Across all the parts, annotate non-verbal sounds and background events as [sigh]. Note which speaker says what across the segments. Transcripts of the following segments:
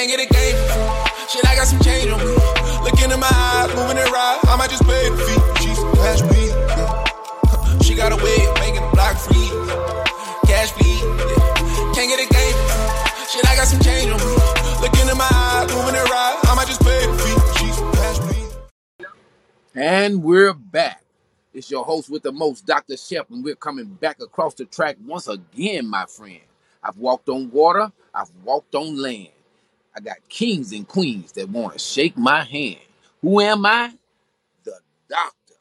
Speaker 1: Can't get a game. Shit, I got some change on me. My eyes, moving it right. I might just pay the fee. She's cash. She got a way of making the block free. Cash. Can't get a game. Shit, I got some change on me. My eyes, moving it right. I might just pay the fee. She's cash.
Speaker 2: And we're back. It's your host with the most, Dr. Shep, and we're coming back across the track once again, my friend. I've walked on water, I've walked on land. I got kings and queens that want to shake my hand. Who am I? The doctor.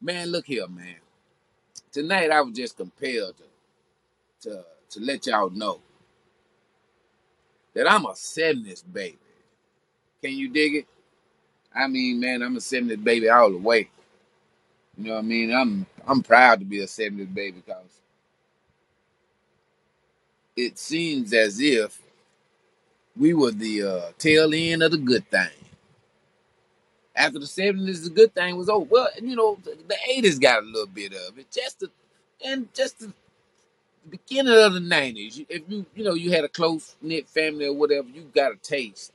Speaker 2: Man, look here, man. Tonight I was just compelled to to, to let y'all know that I'm a 70s baby. Can you dig it? I mean, man, I'm a 70s baby all the way. You know what I mean? I'm I'm proud to be a 70s baby because it seems as if we were the uh, tail end of the good thing. After the 70s, the good thing was over. Well, you know, the, 80s got a little bit of it. Just the, and just the beginning of the 90s. If you, you know, you had a close knit family or whatever, you got a taste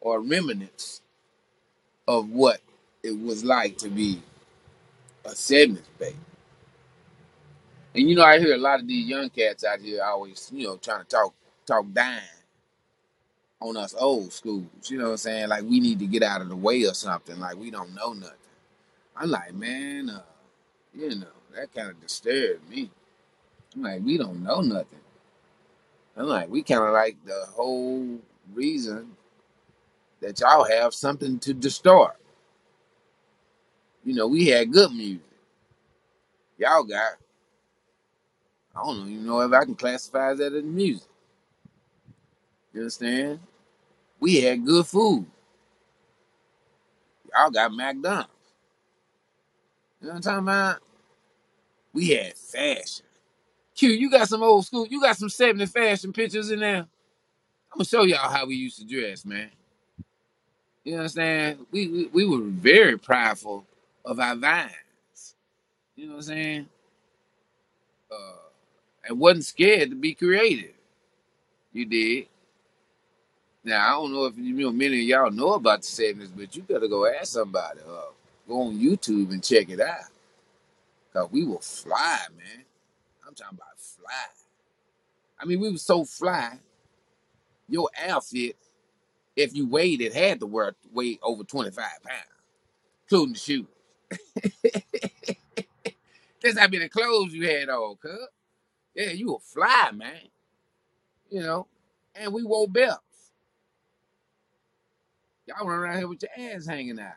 Speaker 2: or remnants of what it was like to be a 70s baby. And you know, I hear a lot of these young cats out here always, you know, trying to talk talk down on us old schools. You know what I'm saying? Like we need to get out of the way or something. Like we don't know nothing. I'm like, man, uh, you know, that kind of disturbed me. I'm like, we don't know nothing. I'm like, we kind of like the whole reason that y'all have something to distort. You know, we had good music. Y'all got, I don't even know if I can classify that as music. You understand? We had good food. Y'all got McDonald's. You know what I'm talking about? We had fashion. Q, you got some old school, you got some 70 fashion pictures in there. I'm gonna show y'all how we used to dress, man. You understand? We, we we were very prideful of our vines. You know what I'm saying? Uh, and wasn't scared to be creative. You did. Now I don't know if you know many of y'all know about the 70s, but you gotta go ask somebody. Uh, go on YouTube and check it out. Cause we were fly, man. I'm talking about fly. I mean, we were so fly. Your outfit, if you weighed it, had to wear weigh over 25 pounds, including the shoes. [laughs] That's how many clothes you had on, cuz. Yeah, you were fly, man. You know, and we wore belts. Y'all run around here with your ass hanging out.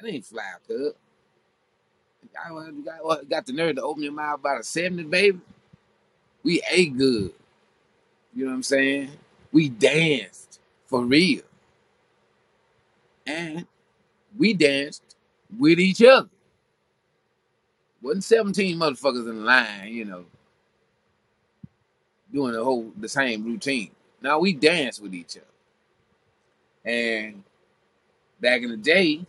Speaker 2: That ain't fly, cuz. Y'all got, got the nerve to open your mouth about a 70, baby? We ate good. You know what I'm saying? We danced for real. And we danced with each other. Wasn't 17 motherfuckers in line, you know, doing the whole the same routine. Now we danced with each other. And back in the day,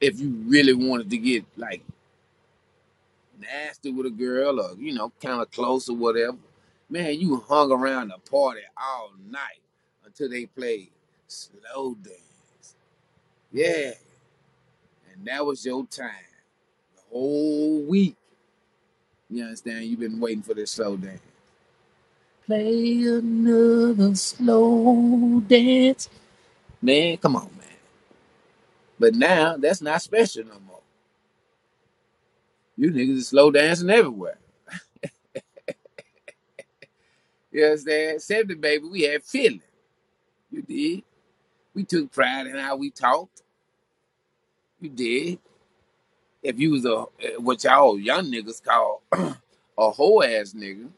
Speaker 2: if you really wanted to get like nasty with a girl or, you know, kind of close or whatever, man, you hung around the party all night until they played slow dance. Yeah. And that was your time. The whole week. You understand? You've been waiting for this slow dance. Play another slow dance. Man, come on, man. But now that's not special no more. You niggas is slow dancing everywhere. [laughs] You understand? 70 baby, we had feeling. You did. We took pride in how we talked. You did. If you was a eh, what y'all young niggas call [clears throat] a whole ass nigga,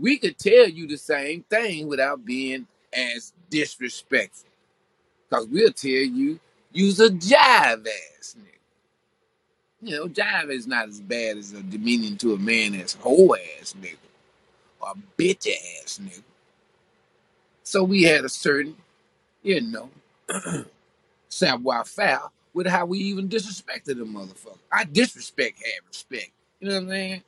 Speaker 2: we could tell you the same thing without being as disrespectful. Cause we'll tell you you's a jive ass nigga. You know, jive is not as bad as a demeaning to a man as whole ass nigga or bitch ass nigga. So we had a certain, you know, [clears throat] savoir faire with how we even disrespected a motherfucker. I disrespect had respect. You know what I'm saying?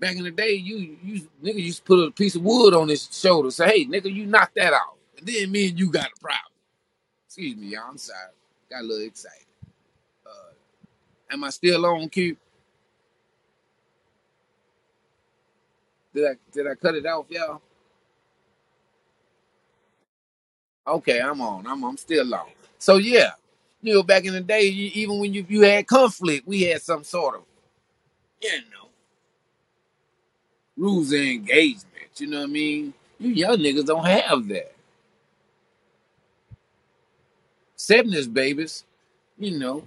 Speaker 2: Back in the day, you you nigga used to put a piece of wood on his shoulder, say, "Hey, nigga, you knock that off," and then me and you got a problem. Excuse me, y'all. I'm sorry. Got a little excited. Uh, am I still on cue? Did I did I cut it off, y'all? Okay, I'm on. I'm I'm still on. So yeah, you know, back in the day, you, even when you you had conflict, we had some sort of you know rules of engagement. You know what I mean? You young niggas don't have that. 70s babies, you know,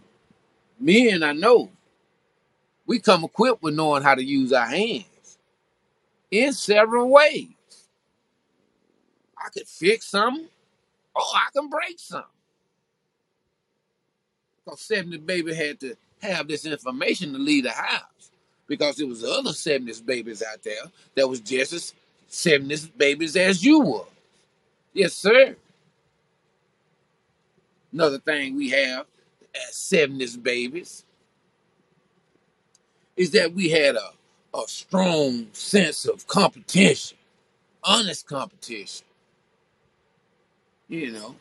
Speaker 2: men I know, we come equipped with knowing how to use our hands in several ways. I could fix something or I can break something. Because 70 baby had to have this information to leave the house. Because there was other 70s babies out there that was just as 70s babies as you were. Yes, sir. Another thing we have as 70s babies is that we had a, a strong sense of competition, honest competition. You know,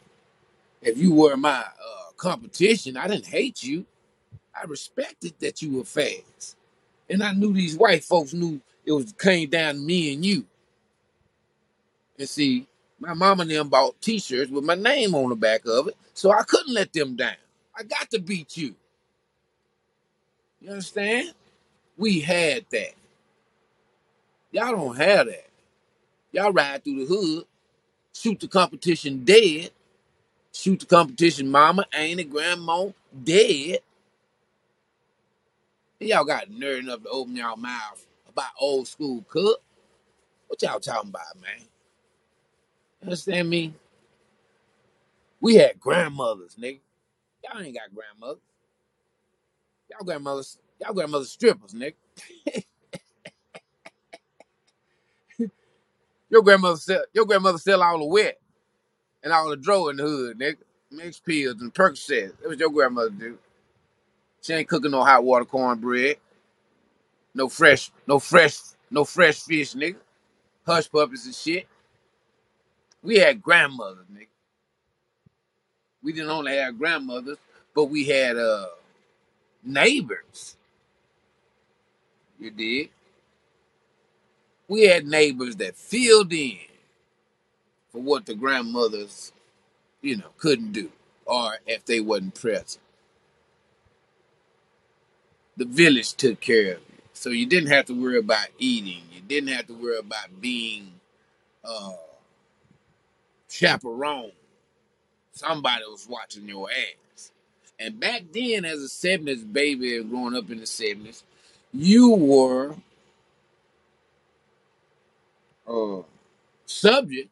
Speaker 2: if you were my uh, competition, I didn't hate you. I respected that you were fast. And I knew these white folks knew it was came down to me and you. And see, my mama and them bought t-shirts with my name on the back of it, so I couldn't let them down. I got to beat you. You understand? We had that. Y'all don't have that. Y'all ride through the hood, shoot the competition dead, shoot the competition mama, auntie, grandma, dead. Y'all got nerve enough to open y'all mouth about old school cook. What y'all talking about, man? Understand me? We had grandmothers, nigga. Y'all ain't got grandmothers. Y'all grandmothers, y'all grandmothers strippers, nigga. [laughs] Your grandmother sell your grandmother sell all the wet and all the dro in the hood, nigga. Mixed pills and Percocets. That's what your grandmother do. She ain't cooking no hot water cornbread. No fresh, no fresh, no fresh fish, nigga. Hush puppies and shit. We had grandmothers, nigga. We didn't only have grandmothers, but we had uh neighbors. You did. We had neighbors that filled in for what the grandmothers, you know, couldn't do, or if they wasn't present. The village took care of you, so you didn't have to worry about eating. You didn't have to worry about being uh. Somebody was watching your ass. And back then, as a 70s baby growing up in the 70s, you were uh, subject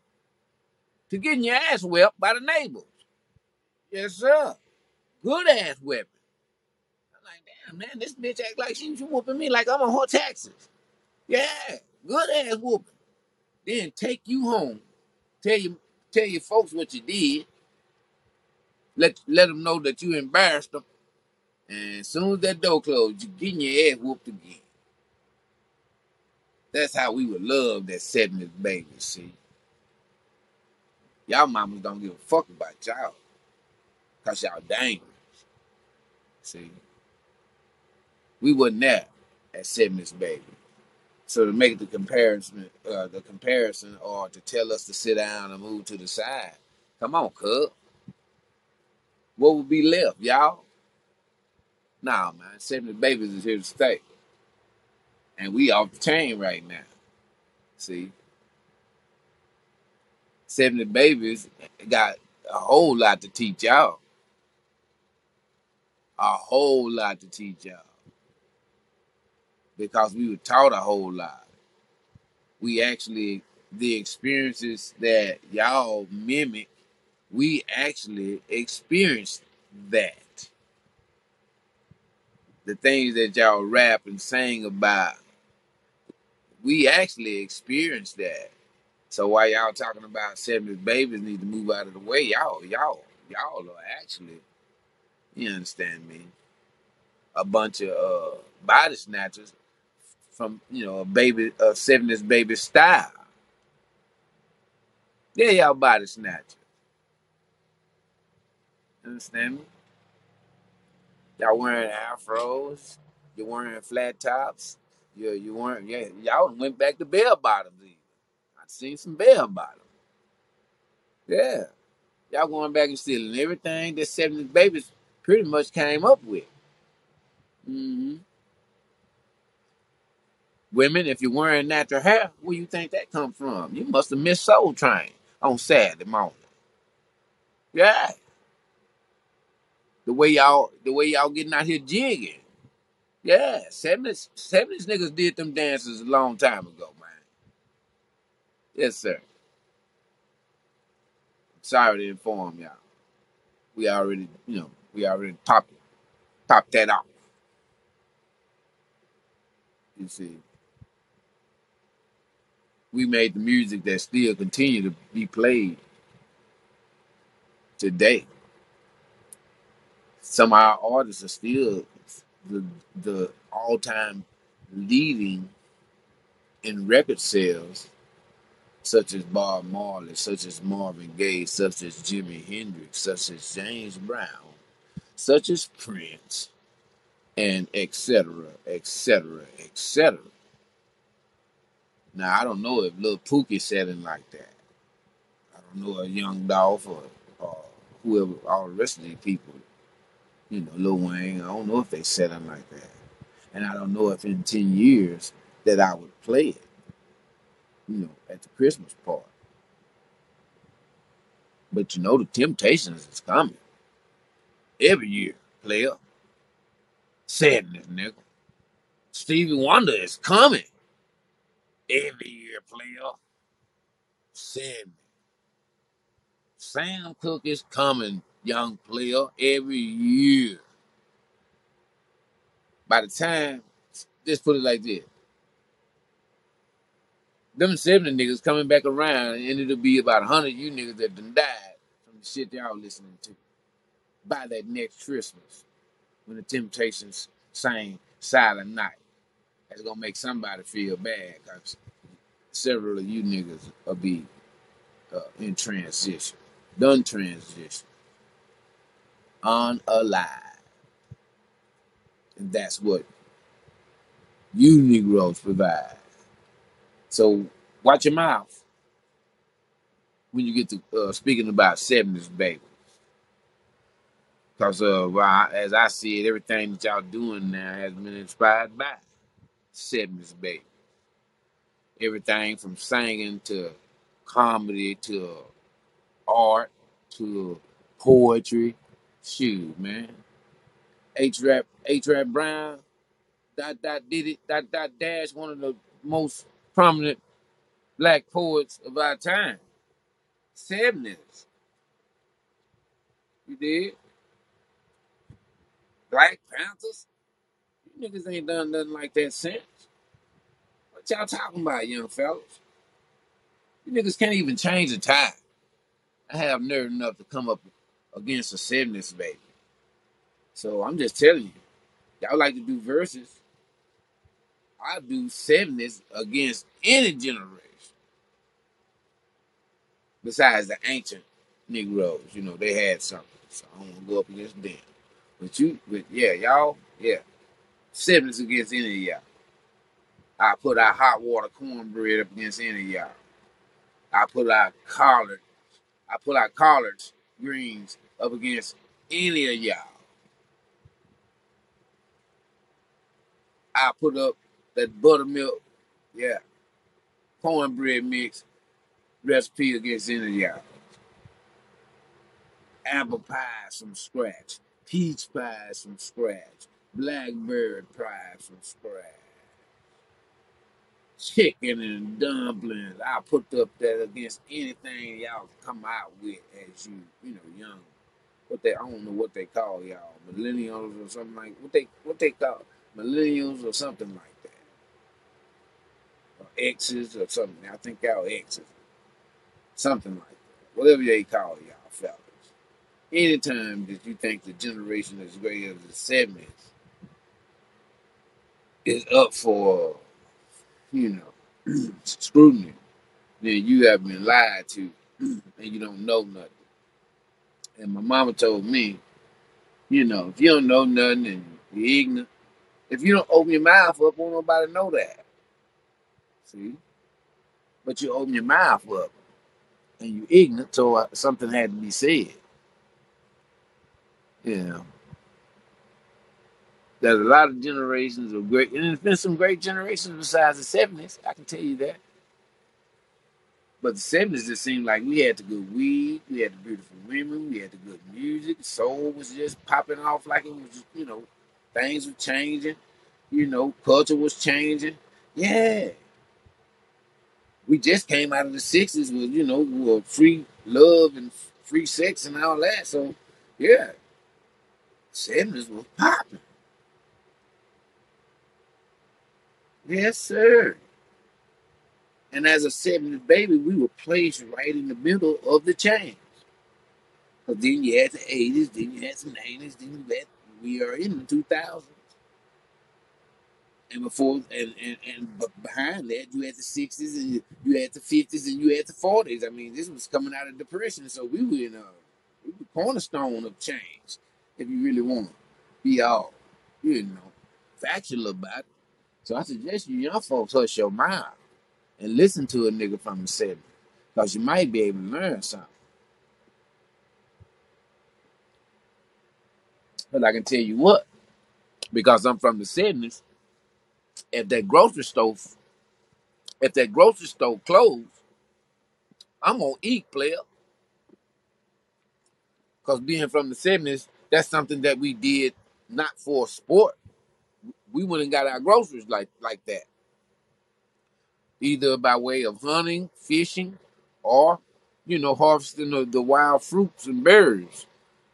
Speaker 2: to getting your ass whipped by the neighbors. Yes, sir. Good ass whipping. Man, this bitch act like she was whooping me like I'm on her taxes. Yeah, good ass whooping. Then take you home. Tell you, tell your folks what you did. Let let them know that you embarrassed them. And as soon as that door closed, you getting your ass whooped again. That's how we would love that 70s baby, see. Y'all mamas don't give a fuck about y'all. Cause y'all dangerous. See. We wasn't there at 70s baby. So to make the comparison uh, the comparison or to tell us to sit down and move to the side. Come on, cub. What would be left, y'all? Nah, man. 70 babies is here to stay. And we off the chain right now. See? 70 babies got a whole lot to teach y'all. A whole lot to teach y'all. Because we were taught a whole lot. We actually, the experiences that y'all mimic, we actually experienced that. The things that y'all rap and sing about, we actually experienced that. So while y'all talking about 70s babies need to move out of the way, y'all, y'all, y'all are actually, you understand me, a bunch of uh, body snatchers from you know a baby a '70s baby style. Yeah, y'all body snatcher. Understand me? Y'all wearing afros. You're wearing flat tops. You you weren't yeah. Y'all went back to bell bottoms. Even. I seen some bell bottoms. Yeah, y'all going back and stealing everything that '70s babies pretty much came up with. hmm Women, if you're wearing natural hair, where you think that come from? You must have missed Soul Train on Saturday morning. Yeah, the way y'all, the way y'all getting out here jigging. Yeah, seventies, seventies niggas did them dances a long time ago, man. Yes, sir. Sorry to inform y'all. We already, you know, we already popped popped that off. You see, we made the music that still continue to be played today. Some of our artists are still the the all time leading in record sales, such as Bob Marley, such as Marvin Gaye, such as Jimi Hendrix, such as James Brown, such as Prince, and etc. etc. etc. Now I don't know if Lil Pookie selling like that. I don't know if Young Dolph or, or whoever all the rest of these people, you know, Lil Wayne. I don't know if they selling like that, and I don't know if in ten years that I would play it, you know, at the Christmas party. But you know, the Temptations is coming every year, player. Sadness, nigga. Stevie Wonder is coming every year, player. Sadness. Sam Cooke is coming, young player, every year. By the time, just put it like this. Them 70 niggas coming back around and it'll be about 100 you niggas that done died from the shit y'all listening to by that next Christmas when the Temptations sang Silent Night. That's gonna make somebody feel bad because several of you niggas will be uh, in transition, done transition, on unalive. And that's what you Negroes provide. So watch your mouth when you get to uh, speaking about 70s baby. Because uh, as I see it, everything that y'all doing now has been inspired by 70s baby. Everything from singing to comedy to art to poetry. Shoot, man. H rap, H rap Brown, dot dot did it, dot dot dash, one of the most prominent black poets of our time. 70s. You did? Black Panthers? Niggas ain't done nothing like that since. What y'all talking about, young fellas? You niggas can't even change the time. I have nerve enough to come up against a 70s baby. So I'm just telling you, y'all like to do verses. I do 70s against any generation besides the ancient Negroes. You know, they had something. So I don't want to go up against them. But you, but yeah, y'all, yeah. 70s against any of y'all. I put our hot water cornbread up against any of y'all. I put our collard, I put our collards greens up against any of y'all. I put up that buttermilk, yeah, cornbread mix recipe against any of y'all. Apple pies from scratch, peach pies from scratch, blackberry pie from scratch, chicken and dumplings. I put up that against anything y'all come out with as you, you know, young. What they I don't know what they call y'all, millennials or something like what they what they call millennials or something like that. Or X's or something. I think y'all X's. Something like that. Whatever they call y'all fellas. Anytime that you think the generation is great as the seventies is up for you know, [clears throat] scrutiny, then you have been lied to and you don't know nothing. And my mama told me, you know, if you don't know nothing and you're ignorant, if you don't open your mouth up, won't nobody know that. See? But you open your mouth up and you ignorant, so uh, something had to be said. Know. There's a lot of generations of great, and there's been some great generations besides the 70s, I can tell you that. But the 70s, just seemed like we had the good weed, we had the beautiful women, we had the good music, soul was just popping off like it was, you know, things were changing, you know, culture was changing. Yeah. We just came out of the 60s with, you know, with free love and free sex and all that. So, yeah, 70s was popping. Yes, sir. And as a 70s baby, we were placed right in the middle of the change. Because then you had the 80s, then you had some 90s, then you had, we are in the 2000s. And before, and, and, and but behind that, you had the 60s, and you, you had the 50s, and you had the 40s. I mean, this was coming out of depression, so we were in a we were cornerstone of change, if you really want to be all, you know, factual about it. So I suggest you young folks hush your mouth and listen to a nigga from the 70s. Because you might be able to learn something. But I can tell you what, because I'm from the 70s, if that grocery store, if that grocery store closed, I'm gonna eat, player. Because being from the 70s, that's something that we did not for sport. We went and got our groceries like like that. Either by way of hunting, fishing, or, you know, harvesting the, the wild fruits and berries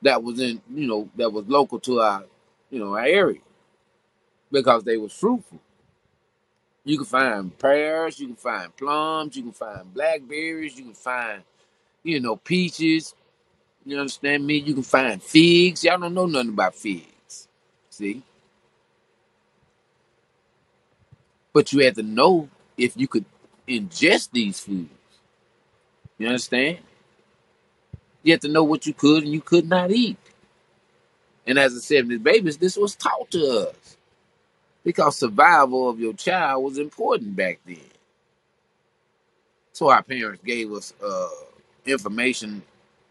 Speaker 2: that was in, you know, that was local to our, you know, our area. Because they was fruitful. You can find pears, you can find plums, you can find blackberries, you can find, you know, peaches. You understand me? You can find figs. Y'all don't know nothing about figs. See? But you had to know if you could ingest these foods. You understand? You had to know what you could and you could not eat. And as a 70s babies, this was taught to us. Because survival of your child was important back then. So our parents gave us uh, information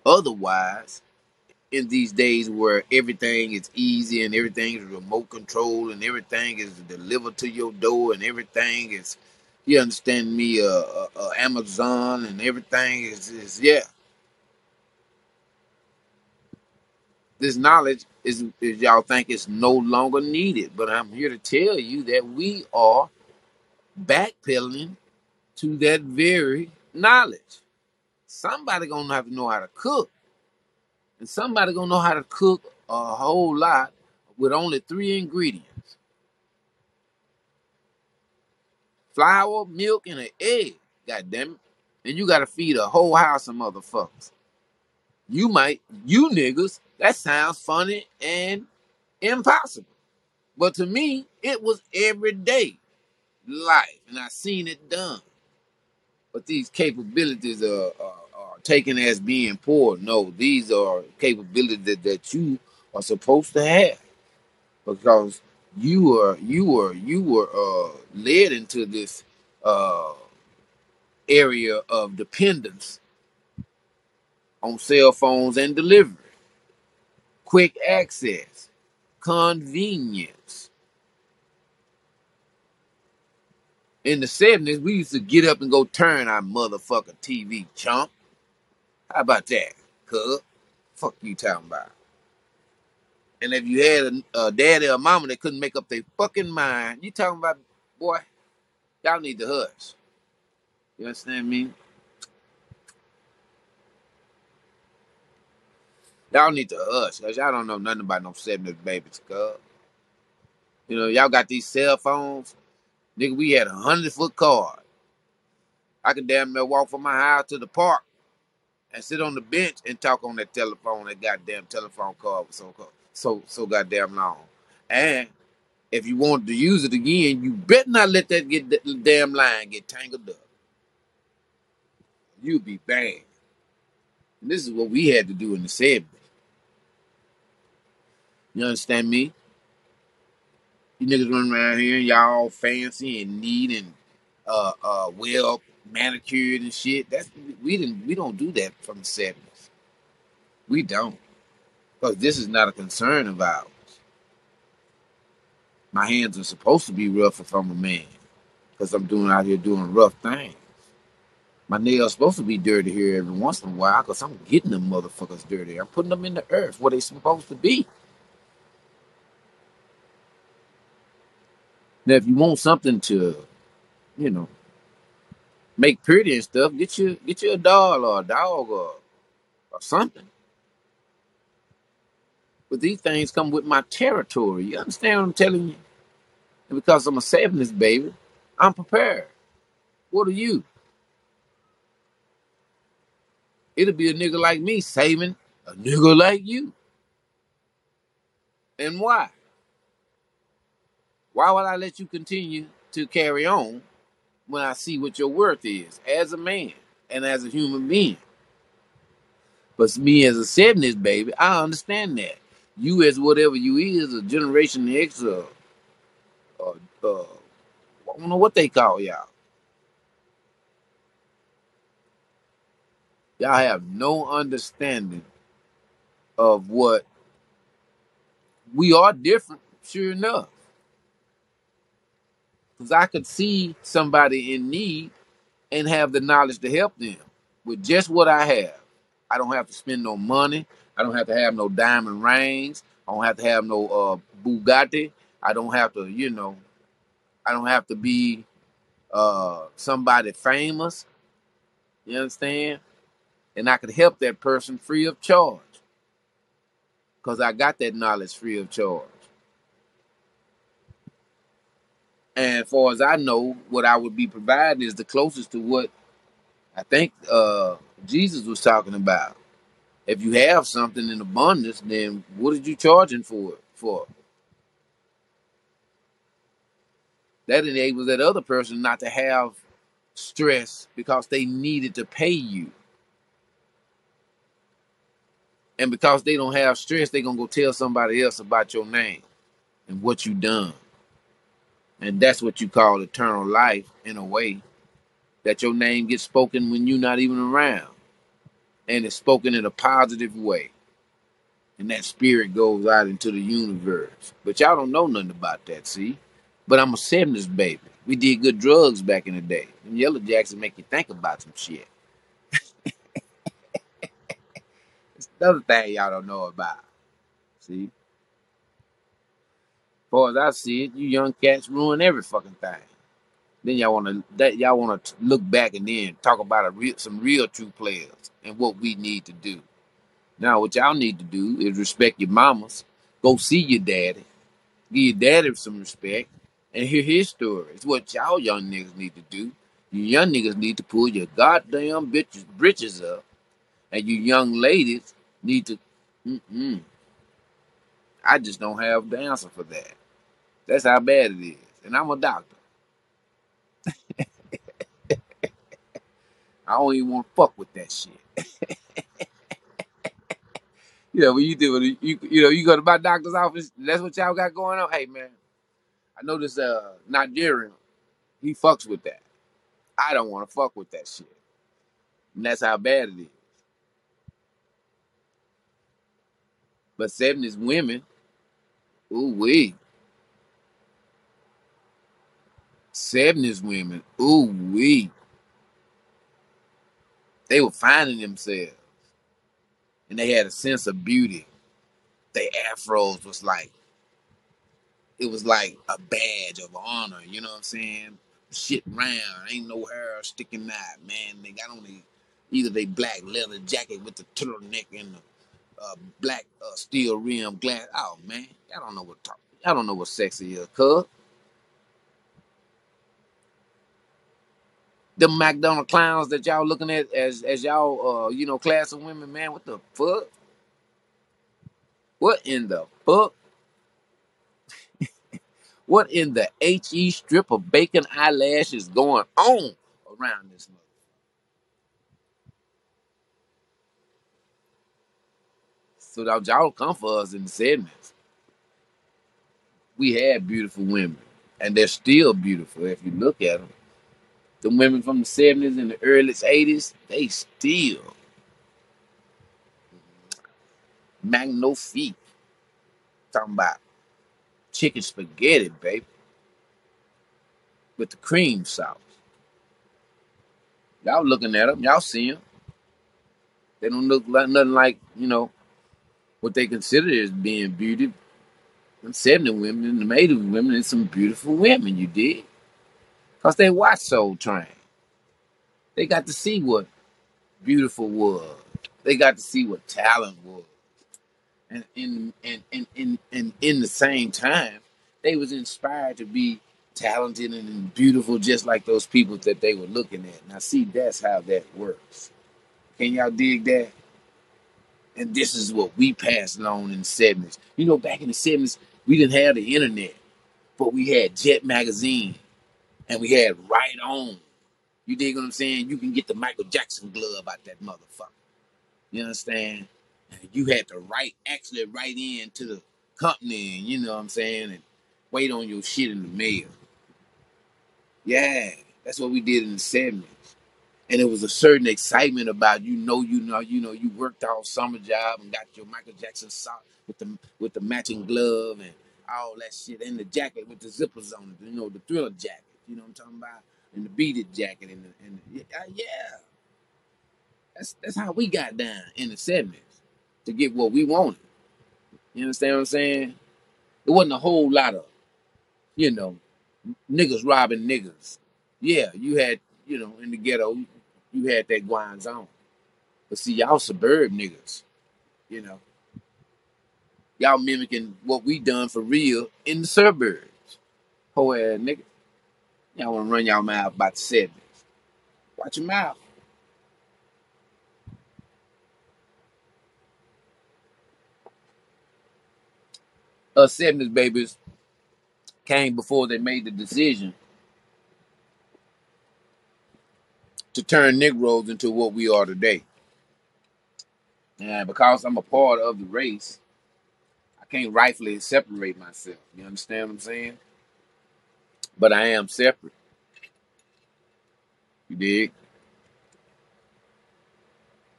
Speaker 2: otherwise in these days where everything is easy and everything is remote control and everything is delivered to your door and everything is you understand me uh, uh, uh amazon and everything is, is yeah. This knowledge is, is y'all think it's no longer needed but i'm here to tell you that we are backpedaling to that very knowledge. Somebody gonna have to know how to cook and somebody gonna know how to cook a whole lot with only three ingredients: flour, milk, and an egg. God damn it! And you gotta feed a whole house of motherfuckers. You might, you niggas, that sounds funny and impossible. But to me, it was everyday life, and I seen it done. But these capabilities are, are taken as being poor. No, these are capabilities that, that you are supposed to have because you were you were you were uh, led into this uh, area of dependence on cell phones and delivery, quick access, convenience. In the 70s, we used to get up and go turn our motherfucking TV, chump. How about that, cuz? Fuck you talking about? And if you had a, a daddy or mama that couldn't make up their fucking mind, you talking about, boy, y'all need to hush. You understand me? Y'all need to hush, cause y'all don't know nothing about no 70s babies, cuz. You know, y'all got these cell phones. Nigga, we had a hundred foot card. I could damn near walk from my house to the park and sit on the bench and talk on that telephone. That goddamn telephone call so so so goddamn long. And If you want to use it again, you better not let that get that damn line get tangled up. You'll be bad. And this is what we had to do in the 70s. You understand me? You niggas running around here y'all all fancy and neat and uh uh well manicured and shit. That's we didn't we don't do that from the seventies. We don't. Because this is not a concern of ours. My hands are supposed to be rough if I'm a man. Because I'm doing out here doing rough things. My nails supposed to be dirty here every once in a while because I'm getting them motherfuckers dirty. I'm putting them in the earth where they supposed to be. Now, if you want something to, you know, make pretty and stuff, get you get you a doll or a dog or or something. But these things come with my territory. You understand what I'm telling you? And because I'm a 70s baby, I'm prepared. What are you? It'll be a nigga like me saving a nigga like you. And why? Why would I let you continue to carry on when I see what your worth is as a man and as a human being? But me as a 70s baby, I understand that. You as whatever you is, a generation X or, or uh, I don't know what they call y'all. Y'all have no understanding of what we are different, sure enough. Because I could see somebody in need and have the knowledge to help them with just what I have. I don't have to spend no money. I don't have to have no diamond rings. I don't have to have no uh, Bugatti. I don't have to, you know, I don't have to be uh, somebody famous. You understand? And I could help that person free of charge because I got that knowledge free of charge. And as far as I know, what I would be providing is the closest to what I think uh, Jesus was talking about. If you have something in abundance, then what are you charging for it for? That enables that other person not to have stress because they needed to pay you. And because they don't have stress, they're gonna go tell somebody else about your name and what you done. And that's what you call eternal life in a way. That your name gets spoken when you're not even around. And it's spoken in a positive way. And that spirit goes out into the universe. But y'all don't know nothing about that, see? But I'm a 70s baby. We did good drugs back in the day. And Yellow Jackson make you think about some shit. [laughs] it's another thing y'all don't know about. See? Far as I see it, you young cats ruin every fucking thing. Then y'all want to that y'all want to look back and then talk about a real some real true players and what we need to do. Now, what y'all need to do is respect your mamas. Go see your daddy. Give your daddy some respect and hear his story. It's what y'all young niggas need to do. You young niggas need to pull your goddamn bitches britches up, and you young ladies need to. Mm-mm. I just don't have the answer for that. That's how bad it is. And I'm a doctor. I don't even want to fuck with that shit. you know, when you do it, you you know, you go to my doctor's office, that's what y'all got going on. Hey man, I know this uh Nigerian, he fucks with that. I don't want to fuck with that shit. And that's how bad it is. But seven is women, ooh wee. 70s women, ooh wee. They were finding themselves. And they had a sense of beauty. Their afros was like, it was like a badge of honor, you know what I'm saying? Shit round, ain't no hair sticking out, man. They got on the either they black leather jacket with the turtleneck and the uh, black uh, steel rim glass. Oh man, y'all don't know what talk. Y'all don't know what sexy is, cuz. The McDonald clowns that y'all looking at as as y'all uh you know class of women, man. What the fuck? What in the fuck? [laughs] What in the HE strip of bacon eyelash is going on around this mother? So that y'all come for us in the 70s. We had beautiful women, and they're still beautiful if you look at them. The women from the 70s and the early 80s, they still magnifique. Talking about chicken spaghetti, baby, with the cream sauce. Y'all looking at them, y'all see them. They don't look like nothing like you know what they consider as being beauty. And 70 women and the 80 women and some beautiful women, you did. Because they watched Soul Train. They got to see what beautiful was. They got to see what talent was. And in and in in in in the same time, they was inspired to be talented and beautiful just like those people that they were looking at. Now see that's how that works. Can y'all dig that? And this is what we passed along in the 70s. You know, back in the 70s, we didn't have the internet, but we had Jet Magazine and we had Right On. You dig what I'm saying? You can get the Michael Jackson glove out that motherfucker. You understand? And you had to write, actually write in to the company, and you know what I'm saying, and wait on your shit in the mail. Yeah, that's what we did in the 70s and it was a certain excitement about you know you know you know you worked all summer job and got your Michael Jackson sock with the with the matching glove and all that shit and the jacket with the zippers on it you know the thriller jacket you know what I'm talking about and the beaded jacket and the, and the, yeah, uh, yeah that's that's how we got down in the 70s to get what we wanted you understand what I'm saying it wasn't a whole lot of you know niggas robbing niggas yeah you had you know in the ghetto you had that going on. But see, y'all suburb niggas, you know. Y'all mimicking what we done for real in the suburbs. Ho ass nigga. Y'all wanna run y'all mouth about the 70s. Watch your mouth. Us 70s babies came before they made the decision to turn Negroes into what we are today. And because I'm a part of the race, I can't rightfully separate myself. You understand what I'm saying? But I am separate. You dig?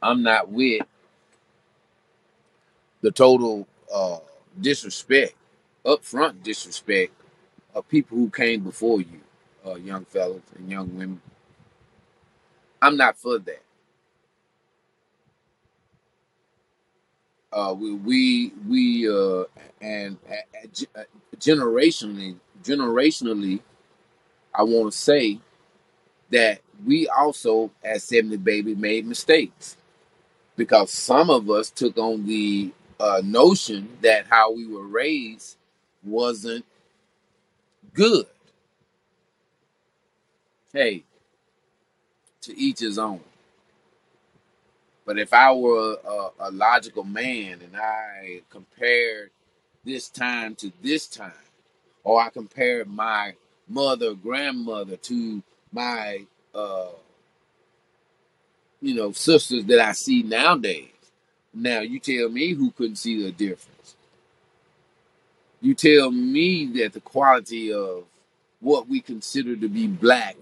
Speaker 2: I'm not with the total uh, disrespect, upfront disrespect of people who came before you, uh, young fellas and young women. I'm not for that. Uh, we we we uh, and uh, generationally generationally, I want to say that we also as 70 baby made mistakes because some of us took on the uh, notion that how we were raised wasn't good. Hey, to each his own. But if I were a, a, logical man and I compared this time to this time, or I compared my mother, grandmother to my, uh, you know, sisters that I see nowadays. Now you tell me who couldn't see the difference. You tell me that the quality of what we consider to be black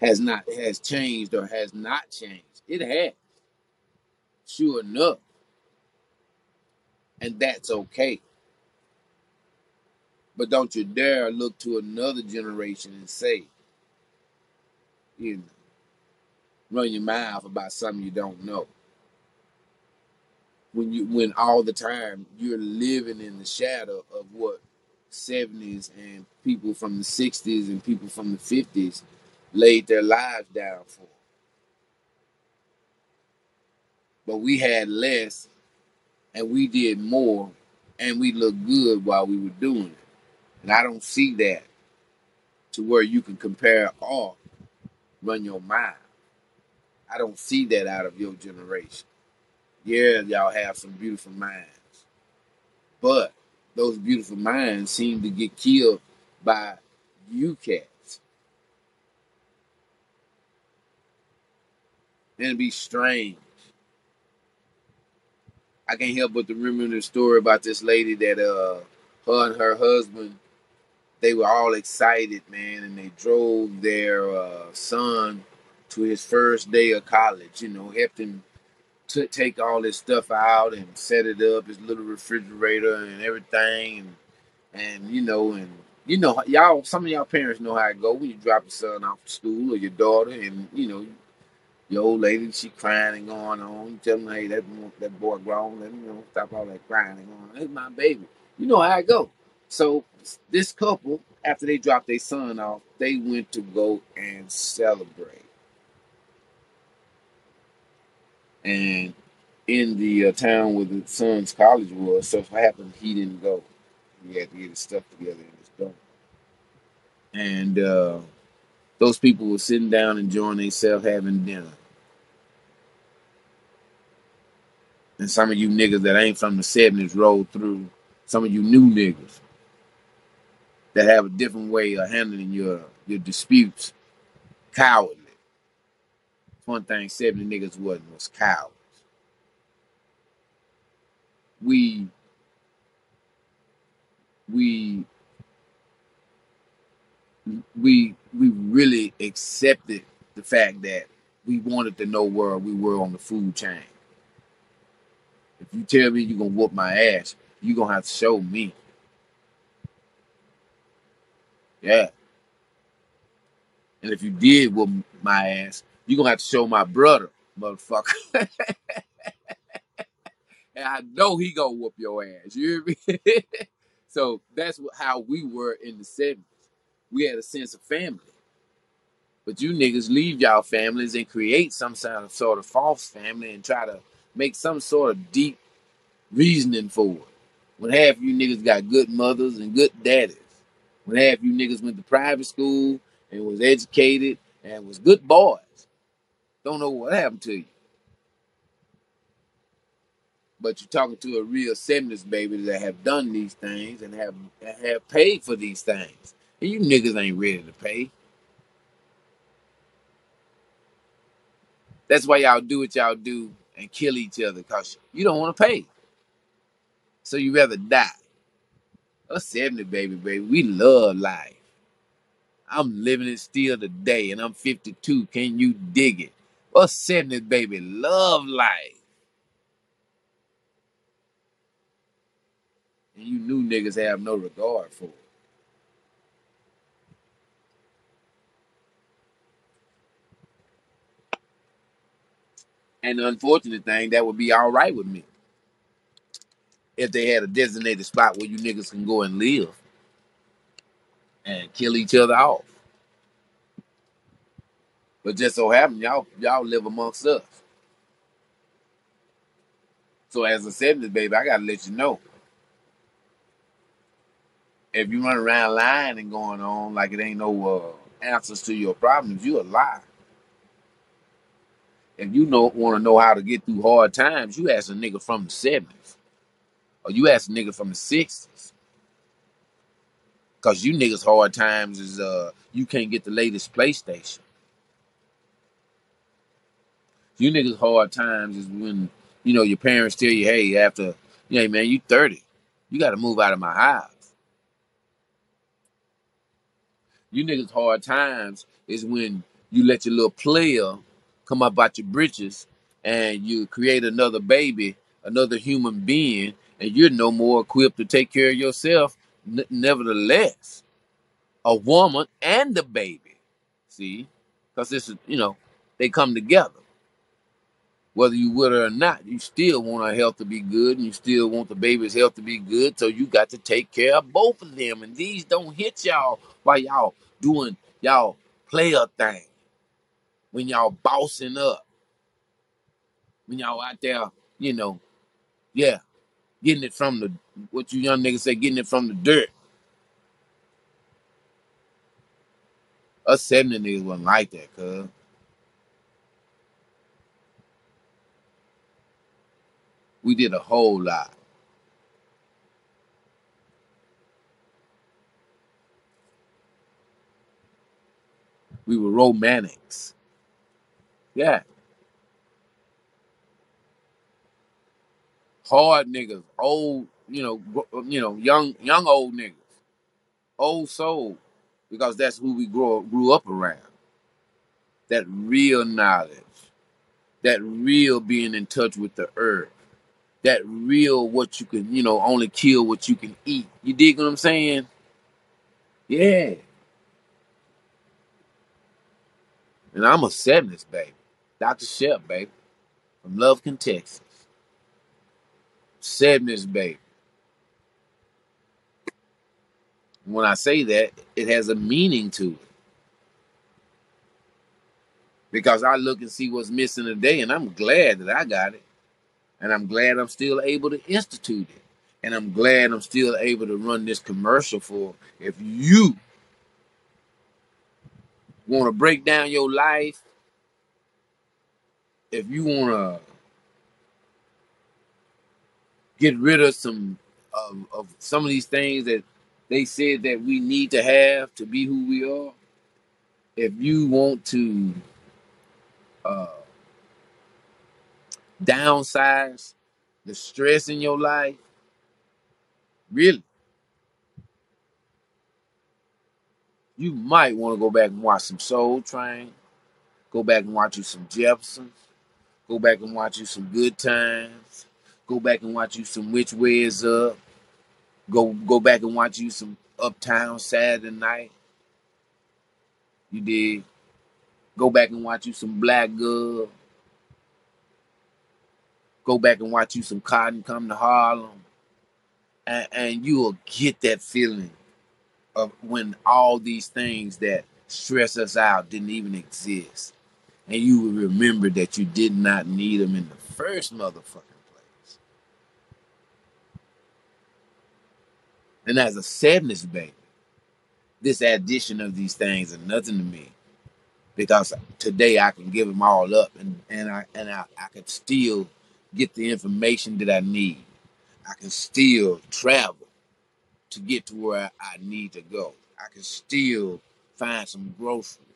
Speaker 2: has not has changed or has not changed. It has. Sure enough. And that's okay. But don't you dare look to another generation and say, you know, run your mouth about something you don't know. When you when all the time you're living in the shadow of what 70s and people from the 60s and people from the 50s laid their lives down for. But we had less and we did more and we looked good while we were doing it. And I don't see that to where you can compare or run your mind. I don't see that out of your generation. Yeah, y'all have some beautiful minds. But those beautiful minds seem to get killed by you cats. And be strange. I can't help but to remember the story about this lady that uh her and her husband they were all excited, man, and they drove their uh, son to his first day of college. You know, helped him to take all his stuff out and set it up, his little refrigerator and everything, and and you know, and you know, y'all, some of y'all parents know how it go when you drop your son off to school or your daughter, and you know, your old lady, she crying and going on. You tell them, hey, that that boy grown, let him you know, stop all that crying and going on. That's my baby. You know how it go. So this couple, after they dropped their son off, they went to go and celebrate. And in the uh, town where the son's college was, so it happened he didn't go. He had to get his stuff together in his dorm. And uh, those people were sitting down enjoying themselves having dinner. And some of you niggas that ain't from the 70s rolled through. Some of you new niggas that have a different way of handling your your disputes. Cowardly. One thing 70 niggas wasn't was cowards. We we we we really accepted the fact that we wanted to know where we were on the food chain. If you tell me you're gonna whoop my ass, you're gonna have to show me. Yeah. And if you did whoop my ass, you're gonna have to show my brother, motherfucker. [laughs] and I know he gonna whoop your ass. You hear me? [laughs] so that's how we were in the 70s. We had a sense of family. But you niggas leave y'all families and create some sort of sort of false family and try to make some sort of deep reasoning for it. When half of you niggas got good mothers and good daddies. When half you niggas went to private school and was educated and was good boys. Don't know what happened to you. But you're talking to a real 70s baby that have done these things and have have paid for these things. And you niggas ain't ready to pay. That's why y'all do what y'all do and kill each other because you don't want to pay. So you rather die. Us 70 baby, baby, we love life. I'm living it still today and I'm 52. Can you dig it? Us 70 baby, love life. And you new niggas have no regard for it. And the unfortunate thing, that would be all right with me if they had a designated spot where you niggas can go and live and kill each other off. But just so happen y'all y'all live amongst us. So as a 70s baby, I gotta let you know. If you run around lying and going on like it ain't no uh, answers to your problems, you a liar. If you know want to know how to get through hard times, you ask a nigga from the 70s. Or you ask a nigga from the 60s. Cause you niggas hard times is uh you can't get the latest PlayStation. You niggas hard times is when, you know, your parents tell you, hey, after, yeah, man, you 30. You gotta move out of my house. You niggas hard times is when you let your little player come up out your britches and you create another baby, another human being, and you're no more equipped to take care of yourself. N- nevertheless, a woman and the baby, see, because this is, you know, they come together. Whether you with her or not, you still want her health to be good, and you still want the baby's health to be good. So you got to take care of both of them, and these don't hit y'all while y'all doing y'all player thing. When y'all bossing up, when y'all out there, you know, yeah, getting it from the what you young niggas say, getting it from the dirt. Us 70 niggas wasn't like that, cuz. We did a whole lot. We were romantics. Yeah. Hard niggas, old, you know, you know, young, young old niggas, old soul, because that's who we grew grew up around. That real knowledge, that real being in touch with the earth, that real what you can, you know, only kill what you can eat. You dig what I'm saying? Yeah. And I'm a 70s baby. Dr. Shep, baby. From Lufkin, Texas. 70s baby. When I say that, it has a meaning to it. Because I look and see what's missing today, and I'm glad that I got it. And I'm glad I'm still able to institute it. And I'm glad I'm still able to run this commercial for if you want to break down your life, if you want to get rid of some of, of some of these things that they said that we need to have to be who we are, if you want to uh, downsize the stress in your life, really, you might want to go back and watch some Soul Train, go back and watch you some Jeffersons, go back and watch you some Good Times, go back and watch you some Which Way Is Up, go go back and watch you some Uptown Saturday Night. You did. Go back and watch you some Black Girl. Go back and watch you some Cotton Come to Harlem. And, and you will get that feeling of when all these things that stress us out didn't even exist. And you will remember that you did not need them in the first motherfucking And as a sadness baby, this addition of these things are nothing to me. Because today I can give them all up and, and I and I, I can still get the information that I need. I can still travel to get to where I need to go. I can still find some groceries.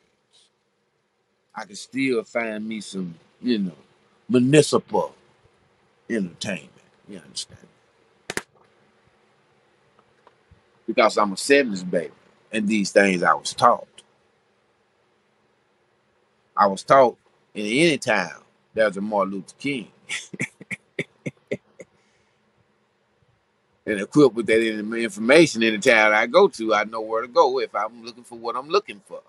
Speaker 2: I can still find me some, you know, municipal entertainment. You understand? Because I'm a 70s baby. And these things I was taught. I was taught in any town there's a Martin Luther King. [laughs] and equipped with that information in the town I go to, I know where to go if I'm looking for what I'm looking for.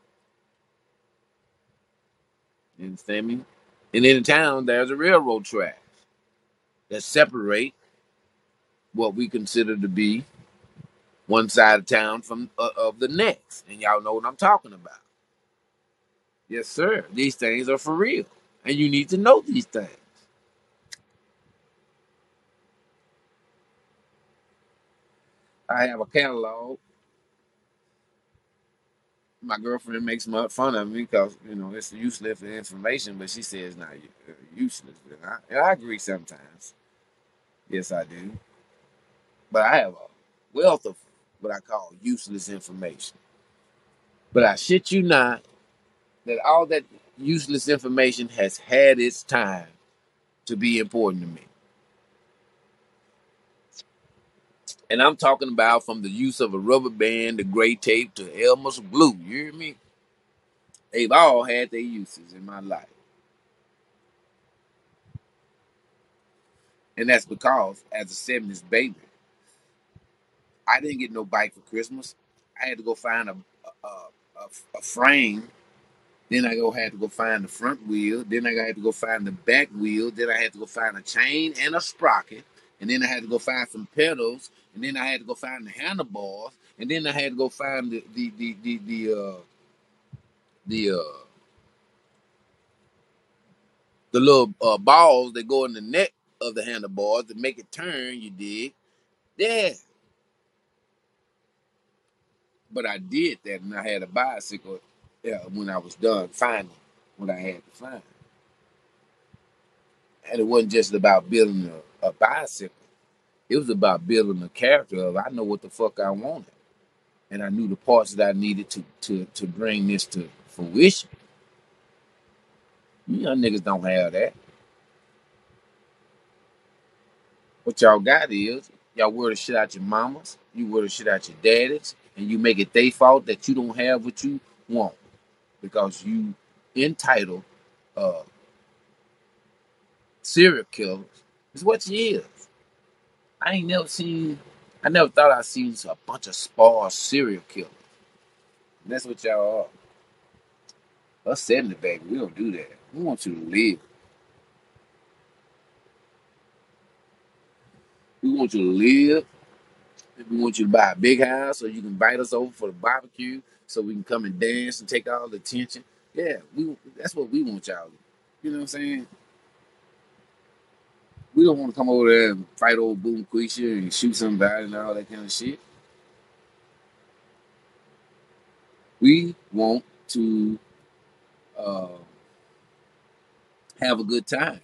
Speaker 2: You understand me? And in the town, there's a railroad track that separate what we consider to be one side of town from uh, of the next, and y'all know what I'm talking about. Yes, sir. These things are for real, and you need to know these things. I have a catalog. My girlfriend makes fun of me because you know it's useless information, but she says not uh, useless. And I, and I agree sometimes. Yes, I do. But I have a wealth of what I call useless information. But I shit you not that all that useless information has had its time to be important to me. And I'm talking about from the use of a rubber band to gray tape to Elmer's glue. You hear me? They've all had their uses in my life. And that's because, as a 70s baby, I didn't get no bike for Christmas. I had to go find a, a, a, a frame. Then I go had to go find the front wheel. Then I had to go find the back wheel. Then I had to go find a chain and a sprocket. And then I had to go find some pedals and then I had to go find the handlebars, and then I had to go find the the the the, the uh the uh the little uh, balls that go in the neck of the handlebars to make it turn. You did, yeah. But I did that, and I had a bicycle when I was done finding what I had to find. And it wasn't just about building a, a bicycle. It was about building a character of I know what the fuck I wanted. And I knew the parts that I needed to to to bring this to fruition. You young niggas don't have that. What y'all got is y'all wear the shit out your mamas, you wear the shit out your daddies, and you make it their fault that you don't have what you want because you entitled uh serial killers is what you is. I ain't never seen I never thought I'd seen a bunch of sparse serial killers. And that's what y'all are. Us 70, baby, we don't do that. We want you to live. We want you to live. We want you to buy a big house so you can invite us over for the barbecue so we can come and dance and take all the attention. Yeah, we that's what we want y'all. You know what I'm saying? We don't want to come over there and fight old Boom Quisha and shoot somebody and all that kind of shit. We want to uh, have a good time.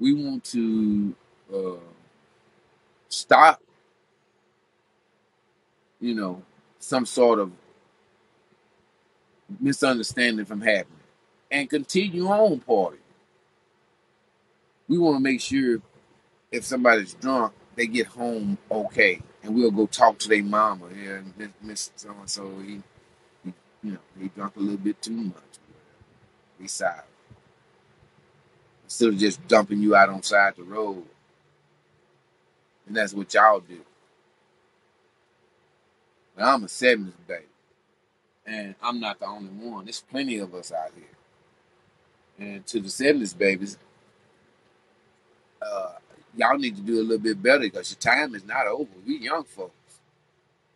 Speaker 2: We want to uh, stop, you know, some sort of misunderstanding from happening and continue on party. We want to make sure if somebody's drunk, they get home okay, and we'll go talk to their mama. Yeah, Miss so and so, he, you know, he drunk a little bit too much. We sorry. Instead of just dumping you out on side the road, and that's what y'all do. Now, I'm a 70s baby, and I'm not the only one. There's plenty of us out here. And to the 70s babies, uh, y'all need to do a little bit better because your time is not over. We young folks.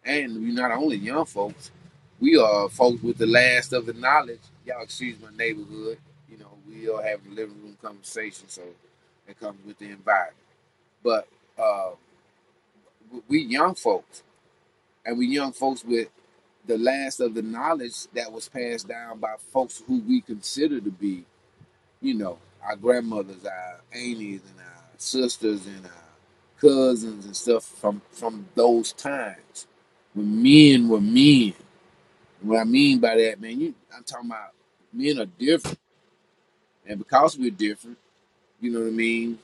Speaker 2: And we're not only young folks, we are folks with the last of the knowledge. Y'all excuse my neighborhood. You know, we all having living room conversation, so it comes with the environment. But uh, we young folks, and we young folks with the last of the knowledge that was passed down by folks who we consider to be, you know, our grandmothers, our aunties, and our sisters and our cousins and stuff from from those times when men were men. What I mean by that, man, you I'm talking about men are different, and because we're different, you know what I mean.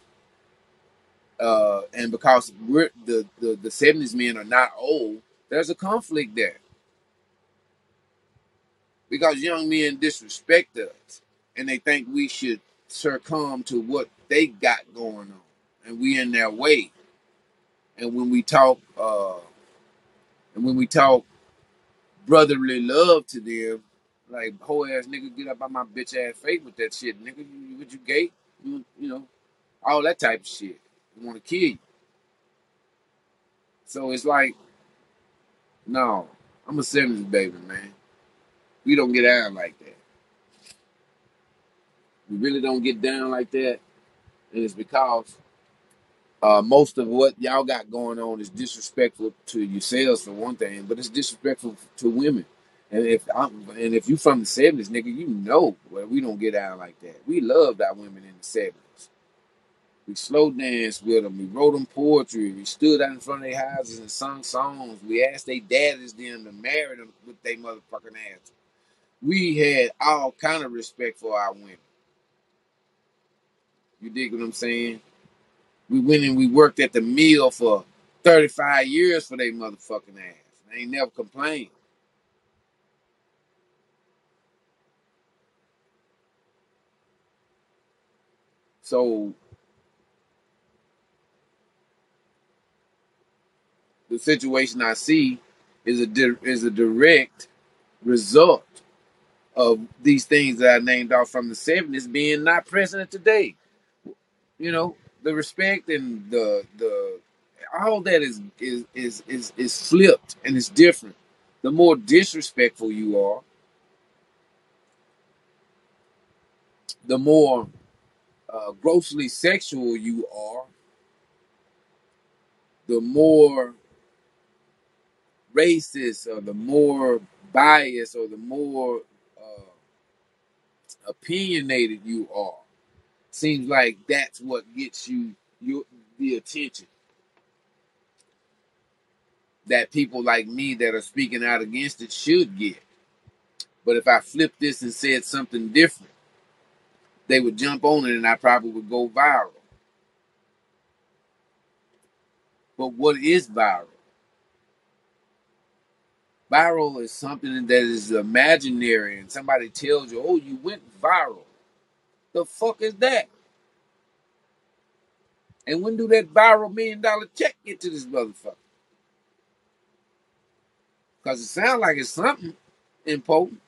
Speaker 2: Uh, and because we're the the the seventies men are not old, there's a conflict there. Because young men disrespect us and they think we should succumb to what they got going on and we in their way. And when we talk uh and when we talk brotherly love to them like whole ass nigga get up on my bitch ass face with that shit nigga. You, what you gay you, you know all that type of shit want to kill you so it's like no i'm a 70s baby man we don't get down like that. We really don't get down like that. And it's because uh, most of what y'all got going on is disrespectful to yourselves for one thing, but it's disrespectful to women. And if I'm, and if you from the seventies, nigga, you know well, we don't get down like that. We loved our women in the seventies. We slow danced with them. We wrote them poetry. We stood out in front of their houses and sung songs. We asked their daddies then to marry them with their motherfucking ass we had all kind of respect for our women. You dig what I'm saying? We went and we worked at the mill for 35 years for their motherfucking ass. They ain't never complained. So the situation I see is a di- is a direct result of these things that I named off from the 70s being not present today. You know, the respect and the the all that is is is is is flipped and it's different. The more disrespectful you are, the more uh, grossly sexual you are, the more racist or the more biased or the more uh, opinionated you are. Seems like that's what gets you your the attention. That people like me that are speaking out against it should get. But if I flipped this and said something different, they would jump on it and I probably would go viral. But what is viral? Viral is something that is imaginary and somebody tells you, oh, you went viral. The fuck is that? And when do that viral million dollar check get to this motherfucker? Because it sounds like it's something important.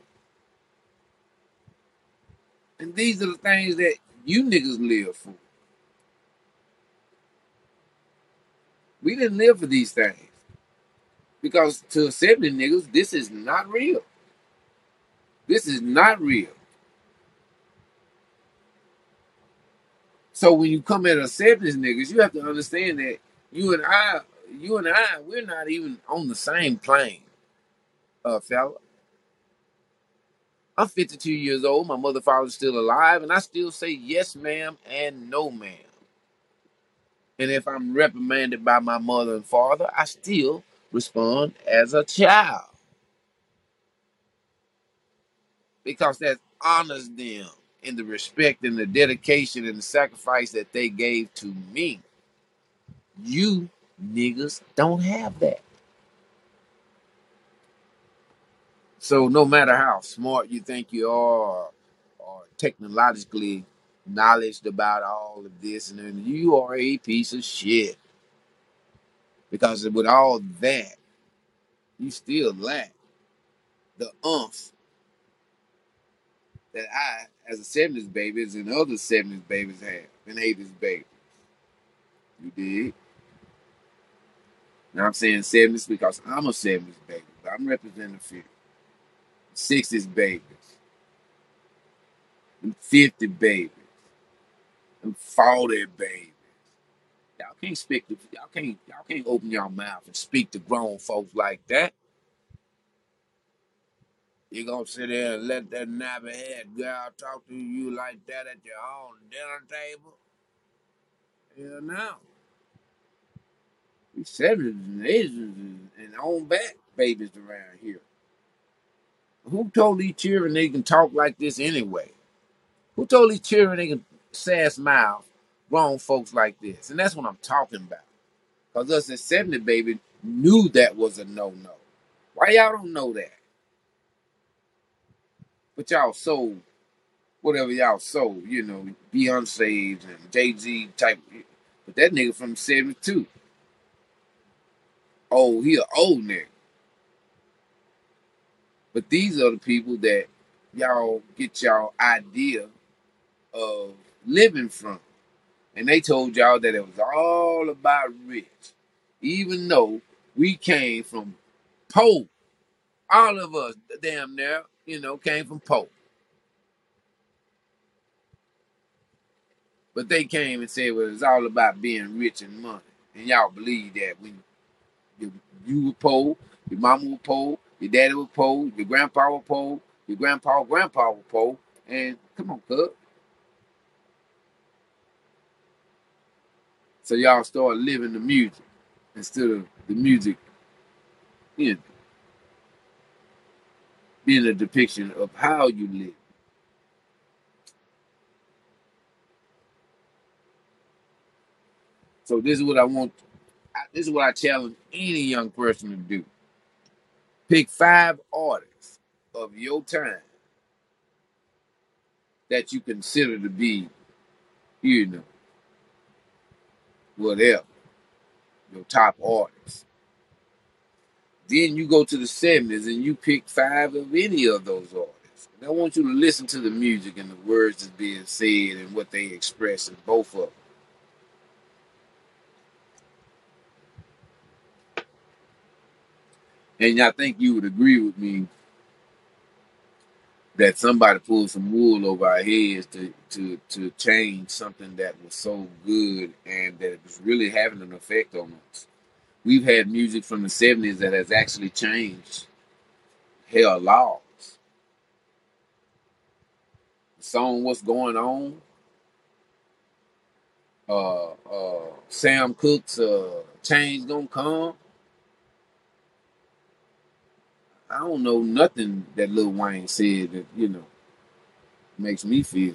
Speaker 2: And these are the things that you niggas live for. We didn't live for these things. Because to 70 niggas, this is not real. This is not real. So when you come at a 70s niggas, you have to understand that you and I, you and I, we're not even on the same plane, uh, fella. I'm 52 years old. My mother, father's still alive, and I still say yes, ma'am, and no, ma'am. And if I'm reprimanded by my mother and father, I still respond as a child because that honors them in the respect and the dedication and the sacrifice that they gave to me. You niggas don't have that. So no matter how smart you think you are or technologically knowledge about all of this and then you are a piece of shit. Because with all that, you still lack the umph that I, as a 70s babies and other 70s babies have, and 80s babies. You did. Now I'm saying 70s because I'm a 70s baby, but I'm representing 50. 60s babies, and 50 babies, and 40 babies. Can't speak to y'all can't y'all can't open your mouth and speak to grown folks like that. You gonna sit there and let that nappy head girl talk to you like that at your own dinner table? Hell no. We seventies and and, and on back babies around here. Who told these children they can talk like this anyway? Who told these children they can sass mouth grown folks like this? And that's what I'm talking about. Because us at 70 baby knew that was a no-no. Why y'all don't know that? But y'all sold whatever y'all sold, you know, Beyonce's and Jay-Z type. But that nigga from 72. Oh, he an old nigga. But these are the people that y'all get y'all idea of living from. And they told y'all that it was all about rich. Even though we came from poor. All of us, damn near, you know, came from poor. But they came and said, well, it's all about being rich and money. And y'all believe that when you, you were poor, your mama was poor, your daddy was poor, your grandpa was poor, your grandpa grandpa was poor, and come on, cuz. So y'all start living the music instead of the music, you know, being a depiction of how you live. So this is what I want. This is what I challenge any young person to do. Pick five artists of your time that you consider to be, you know, whatever, your top artists. Then you go to the 70s and you pick five of any of those artists. And I want you to listen to the music and the words that's being said and what they express in both of them. And I think you would agree with me that somebody pulled some wool over our heads to to to change something that was so good and that it was really having an effect on us. We've had music from the 70s that has actually changed hell laws. The song What's Going On, uh uh Sam Cooke's uh Change Gonna Come. I don't know nothing that Lil Wayne said that you know makes me feel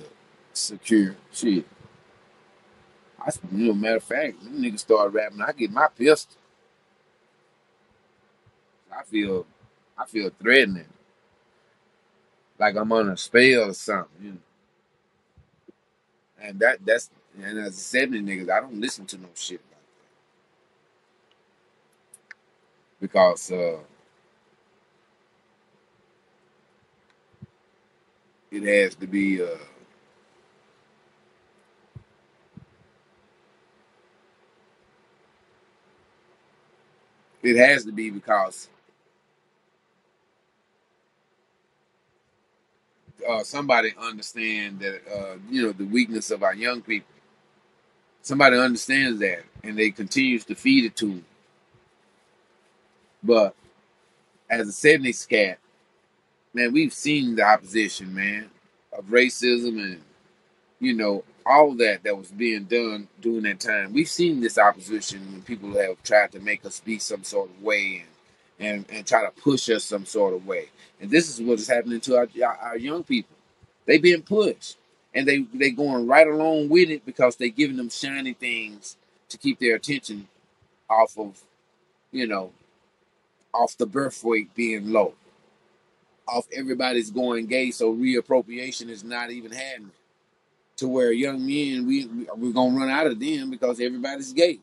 Speaker 2: secure. Shit. I, you know, matter of fact, them niggas start rapping. I get my pistol. I feel, I feel threatening, like I'm on a spell or something. You know, and that that's and as a seventy niggas, I don't listen to no shit like that because uh, it has to be. Uh, it has to be because uh, somebody understand that uh, you know the weakness of our young people. Somebody understands that, and they continues to feed it to them. But as a '70s cat, man, we've seen the opposition, man, of racism and you know all that that was being done during that time. We've seen this opposition when people have tried to make us be some sort of way and and, and try to push us some sort of way. And this is what is happening to our, our young people. They being pushed, and they they going right along with it because they giving them shiny things to keep their attention off of, you know, off the birth rate being low, off everybody's going gay, so reappropriation is not even happening. To where young men we we're gonna run out of them because everybody's gay.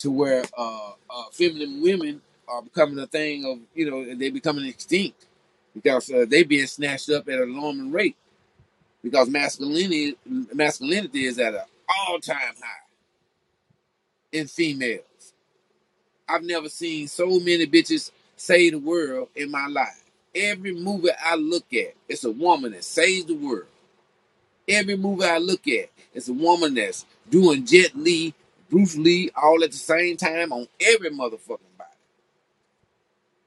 Speaker 2: To where uh, uh, feminine women are becoming a thing of you know they're becoming extinct because uh, they being snatched up at an alarming rate because masculinity masculinity is at an all time high in females. I've never seen so many bitches save the world in my life. Every movie I look at, it's a woman that saves the world. Every movie I look at, it's a woman that's doing Jet Li, Bruce Lee, all at the same time on every motherfucking body.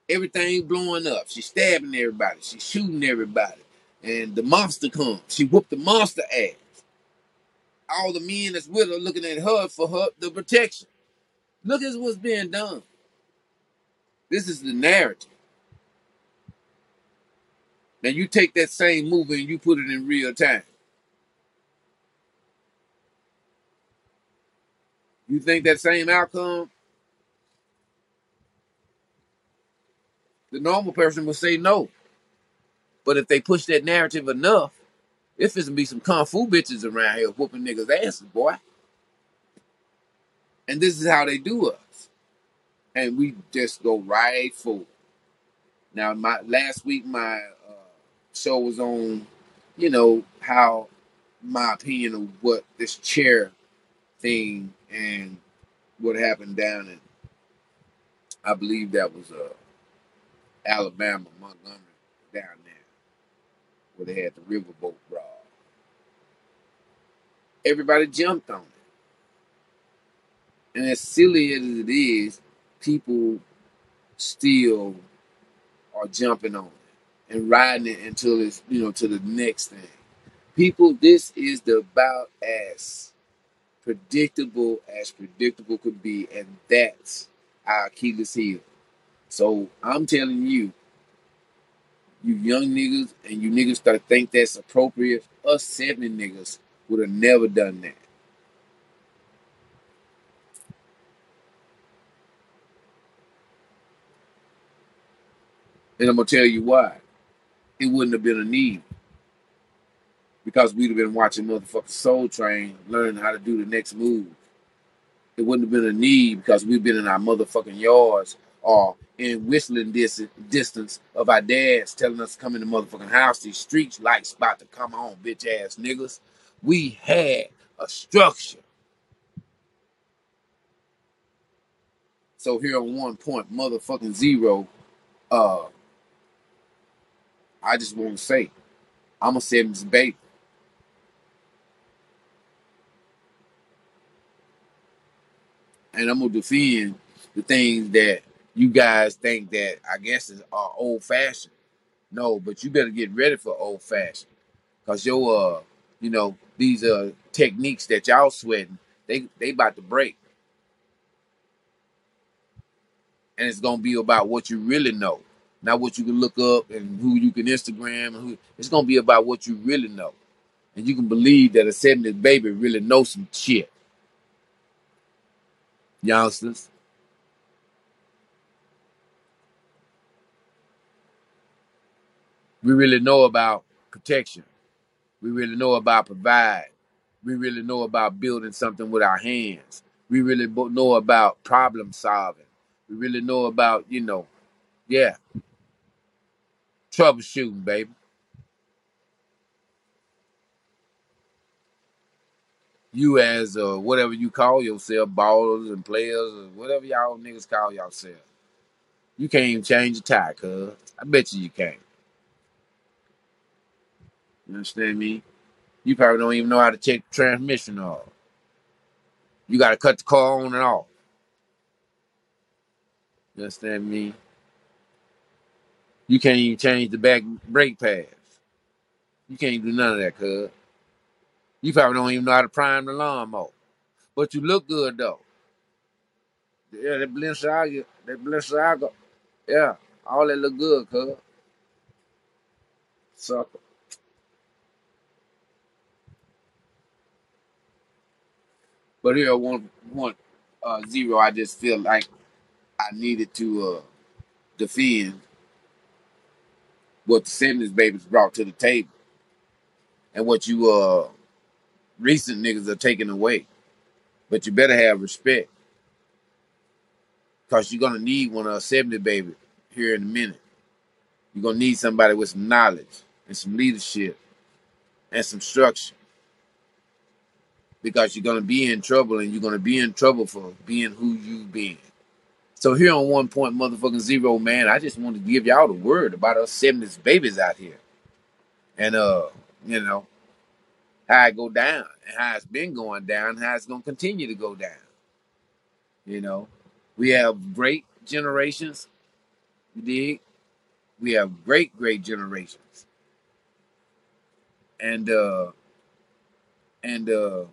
Speaker 2: Everything blowing up. She's stabbing everybody. She's shooting everybody. And the monster comes. She whooped the monster ass. All the men that's with her looking at her for her the protection. Look at what's being done. This is the narrative. Now you take that same movie and you put it in real time. You think that same outcome? The normal person would say no. But if they push that narrative enough, it's gonna be some kung fu bitches around here whooping niggas' asses, boy. And this is how they do us. And we just go right forward. Now, my last week, my uh, show was on, you know, how my opinion of what this chair thing and what happened down in, I believe that was uh, Alabama, Montgomery, down there, where they had the riverboat brawl. Everybody jumped on it. And as silly as it is, people still are jumping on it and riding it until it's, you know, to the next thing. People, this is about as predictable as predictable could be, and that's our Achilles heel. So I'm telling you, you young niggas and you niggas that think that's appropriate, us seven niggas would have never done that. And I'm gonna tell you why. It wouldn't have been a need. Because we'd have been watching motherfucking Soul Train learning how to do the next move. It wouldn't have been a need because we've been in our motherfucking yards or in whistling dis- distance of our dads telling us to come in the motherfucking house. These streets lights about to come on, bitch ass niggas. We had a structure. So here on one point, motherfucking zero, uh, I just want to say, I'm going to say it's a 70s baby. And I'm gonna defend the things that you guys think that I guess is uh, old fashioned. No, but you better get ready for old fashioned, cause your uh, you know, these uh techniques that y'all sweating, they they about to break, and it's gonna be about what you really know. Not what you can look up and who you can Instagram and who. It's gonna be about what you really know, and you can believe that a 70s baby really knows some shit, youngsters. We really know about protection. We really know about provide. We really know about building something with our hands. We really know about problem solving. We really know about, you know, yeah, troubleshooting, baby. You as uh, whatever you call yourself, ballers and players or whatever y'all niggas call yourself. You can't even change a tire, cuz. I bet you you can't. You understand me? You probably don't even know how to check the transmission off. You gotta cut the car on and off. You understand me? You can't even change the back brake pads. You can't do none of that, cuz. You probably don't even know how to prime the lawnmower. But you look good though. Yeah, that Balenciaga, that Balenciaga, yeah, all that look good, cuz. Sucker. But here, one, one, uh, zero. I just feel like I needed to uh, defend what the '70s babies brought to the table, and what you uh recent niggas are taking away. But you better have respect, cause you're gonna need one of a '70s baby here in a minute. You're gonna need somebody with some knowledge and some leadership and some structure because you're gonna be in trouble and you're gonna be in trouble for being who you been. So here on one point motherfucking zero, man, I just want to give y'all the word about us 70s babies out here. And uh, you know, how it go down and how it's been going down, how it's gonna continue to go down. You know. We have great generations, you dig? We have great, great generations. And uh and uh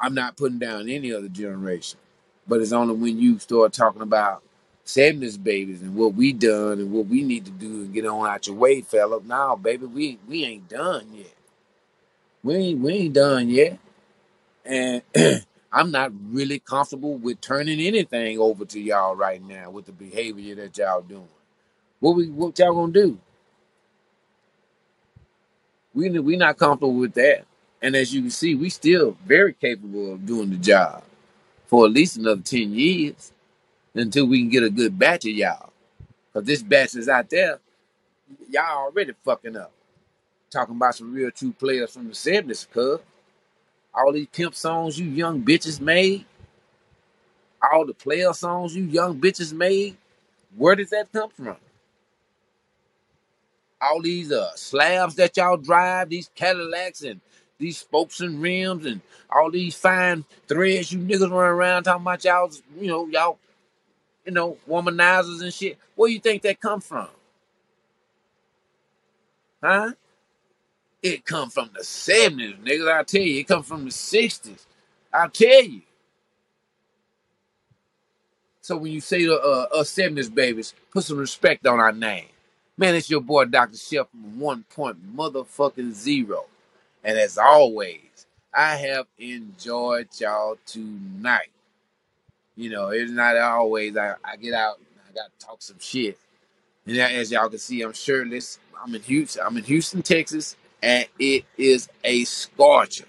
Speaker 2: I'm not putting down any other generation. But it's only when you start talking about 70s babies and what we done and what we need to do and get on out your way, fella. Now, baby, we we ain't done yet. We ain't we ain't done yet. And [clears throat] I'm not really comfortable with turning anything over to y'all right now with the behavior that y'all doing. What we what y'all gonna do? We we not comfortable with that. And as you can see, we still very capable of doing the job for at least another 10 years until we can get a good batch of y'all. Because this batch is out there, y'all already fucking up. Talking about some real true players from the 70s, cuz. All these pimp songs you young bitches made, all the player songs you young bitches made, where did that come from? All these uh slabs that y'all drive, these Cadillacs and these spokes and rims and all these fine threads you niggas run around talking about y'all, you know, y'all, you know, womanizers and shit. Where you think that come from? Huh? It come from the 70s, niggas. I tell you, it come from the 60s. I tell you. So when you say to uh, us 70s babies, put some respect on our name. Man, it's your boy Dr. Shep from one point motherfucking zero. And as always, I have enjoyed y'all tonight. You know, it's not always I, I get out I gotta talk some shit. And as y'all can see, I'm shirtless. I'm in Houston. I'm in Houston, Texas, and it is a scorcher.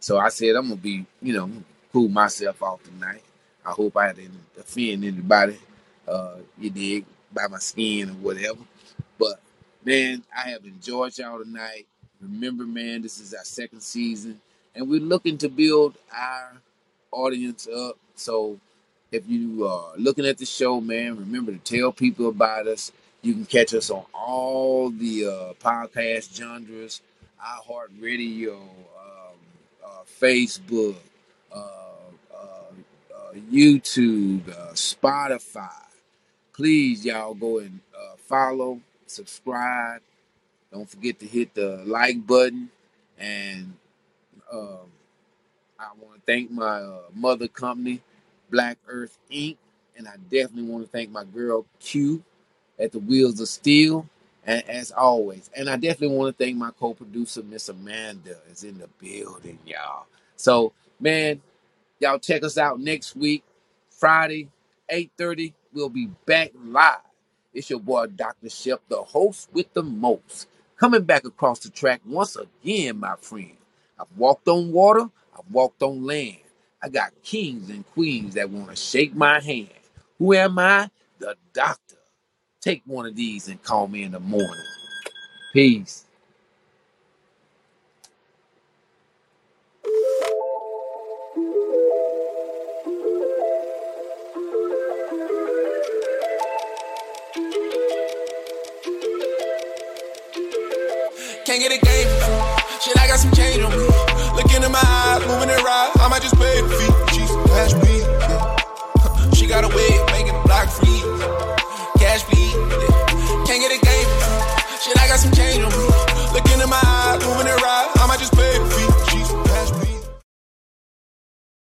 Speaker 2: So I said I'm gonna be, you know, cool myself off tonight. I hope I didn't offend anybody. Uh, you dig by my skin or whatever. But man, I have enjoyed y'all tonight. Remember, man, this is our second season, and we're looking to build our audience up. So if you are looking at the show, man, remember to tell people about us. You can catch us on all the uh, podcast genres, iHeartRadio, um, uh, Facebook, uh, uh, uh, YouTube, uh, Spotify. Please, y'all go and follow, subscribe. Don't forget to hit the like button. And um, I want to thank my uh, mother company, Black Earth Inc. And I definitely want to thank my girl Q at the Wheels of Steel, and as always. And I definitely want to thank my co-producer, Miss Amanda, is in the building, y'all. So, man, y'all check us out next week, Friday, 8:30. We'll be back live. It's your boy, Dr. Shep, the host with the most. Coming back across the track once again, my friend. I've walked on water, I've walked on land. I got kings and queens that want to shake my hand. Who am I? The doctor. Take one of these and call me in the morning. Peace.
Speaker 1: Can't get a game. Shit, I got some change on me.